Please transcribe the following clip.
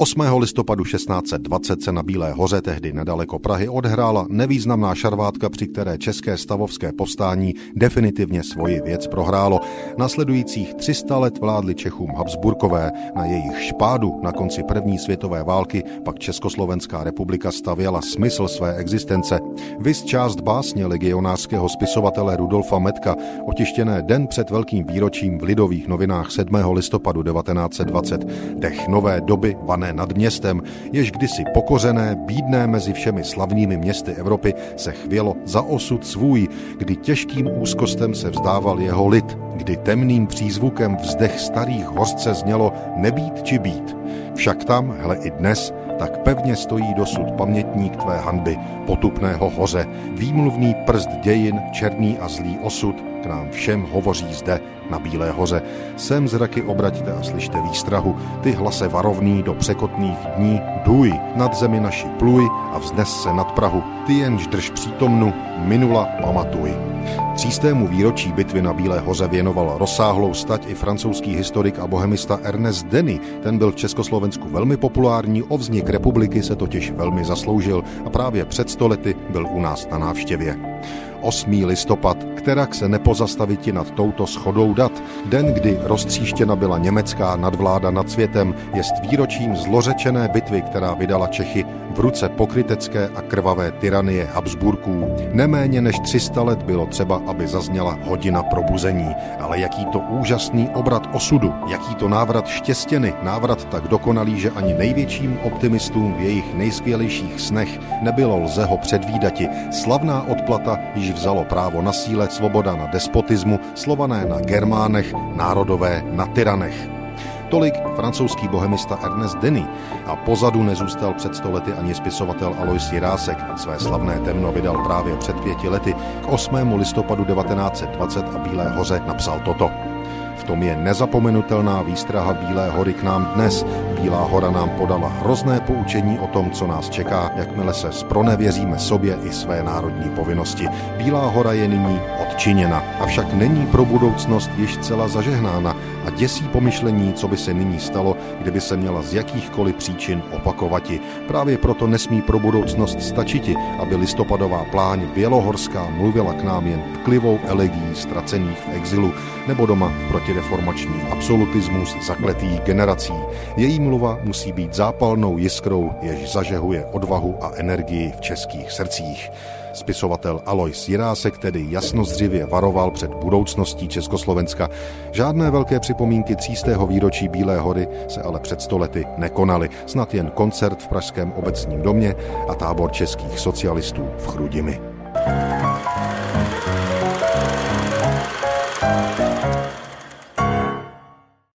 8. listopadu 1620 se na Bílé hoře, tehdy nedaleko Prahy, odhrála nevýznamná šarvátka, při které české stavovské povstání definitivně svoji věc prohrálo. Nasledujících 300 let vládli Čechům Habsburkové, na jejich špádu na konci první světové války pak Československá republika stavěla smysl své existence. Vys část básně legionářského spisovatele Rudolfa Metka, otištěné den před velkým výročím v Lidových novinách 7. listopadu 1920. Dech nové doby vané nad městem, jež kdysi pokořené, bídné mezi všemi slavnými městy Evropy, se chvělo za osud svůj, kdy těžkým úzkostem se vzdával jeho lid, kdy temným přízvukem vzdech starých hořce znělo nebýt či být. Však tam, hle i dnes, tak pevně stojí dosud pamětník tvé hanby, potupného hoře, výmluvný prst dějin, černý a zlý osud, k nám všem hovoří zde na Bílé hoře. Sem zraky obraťte a slyšte výstrahu, ty hlase varovný do překotných dní, duj, nad zemi naši pluj a vznes se nad Prahu, ty jenž drž přítomnu, minula pamatuj. Třístému výročí bitvy na Bílé hoře věnoval rozsáhlou stať i francouzský historik a bohemista Ernest Denny. Ten byl v Československu velmi populární, o vznik republiky se totiž velmi zasloužil a právě před stolety byl u nás na návštěvě. 8. listopad, kterak se nepozastaviti nad touto schodou dat. Den, kdy roztříštěna byla německá nadvláda nad světem, je výročím zlořečené bitvy, která vydala Čechy v ruce pokrytecké a krvavé tyranie Habsburků. Neméně než 300 let bylo třeba, aby zazněla hodina probuzení. Ale jaký to úžasný obrat osudu, jaký to návrat štěstěny, návrat tak dokonalý, že ani největším optimistům v jejich nejskvělejších snech nebylo lze ho předvídati. Slavná odplata již vzalo právo na síle, svoboda na despotismu, slované na Germánech, národové na tyranech. Tolik francouzský bohemista Ernest Denny a pozadu nezůstal před stolety ani spisovatel Alois Jirásek. Své slavné temno vydal právě před pěti lety. K 8. listopadu 1920 a Bílé hoře napsal toto. V tom je nezapomenutelná výstraha Bílé hory k nám dnes. Bílá hora nám podala hrozné poučení o tom, co nás čeká, jakmile se spronevěříme sobě i své národní povinnosti. Bílá hora je nyní odčiněna, avšak není pro budoucnost již celá zažehnána a děsí pomyšlení, co by se nyní stalo, kdyby se měla z jakýchkoliv příčin opakovati. Právě proto nesmí pro budoucnost stačiti, aby listopadová pláň Bělohorská mluvila k nám jen tklivou elegií ztracených v exilu nebo doma protireformační absolutismus zakletých generací. Její mluva musí být zápalnou jiskrou, jež zažehuje odvahu a energii v českých srdcích. Spisovatel Alois Jirásek tedy jasnozřivě varoval před budoucností Československa. Žádné velké připomínky třístého výročí Bílé hory se ale před stolety nekonaly. Snad jen koncert v Pražském obecním domě a tábor českých socialistů v Chrudimi. thank you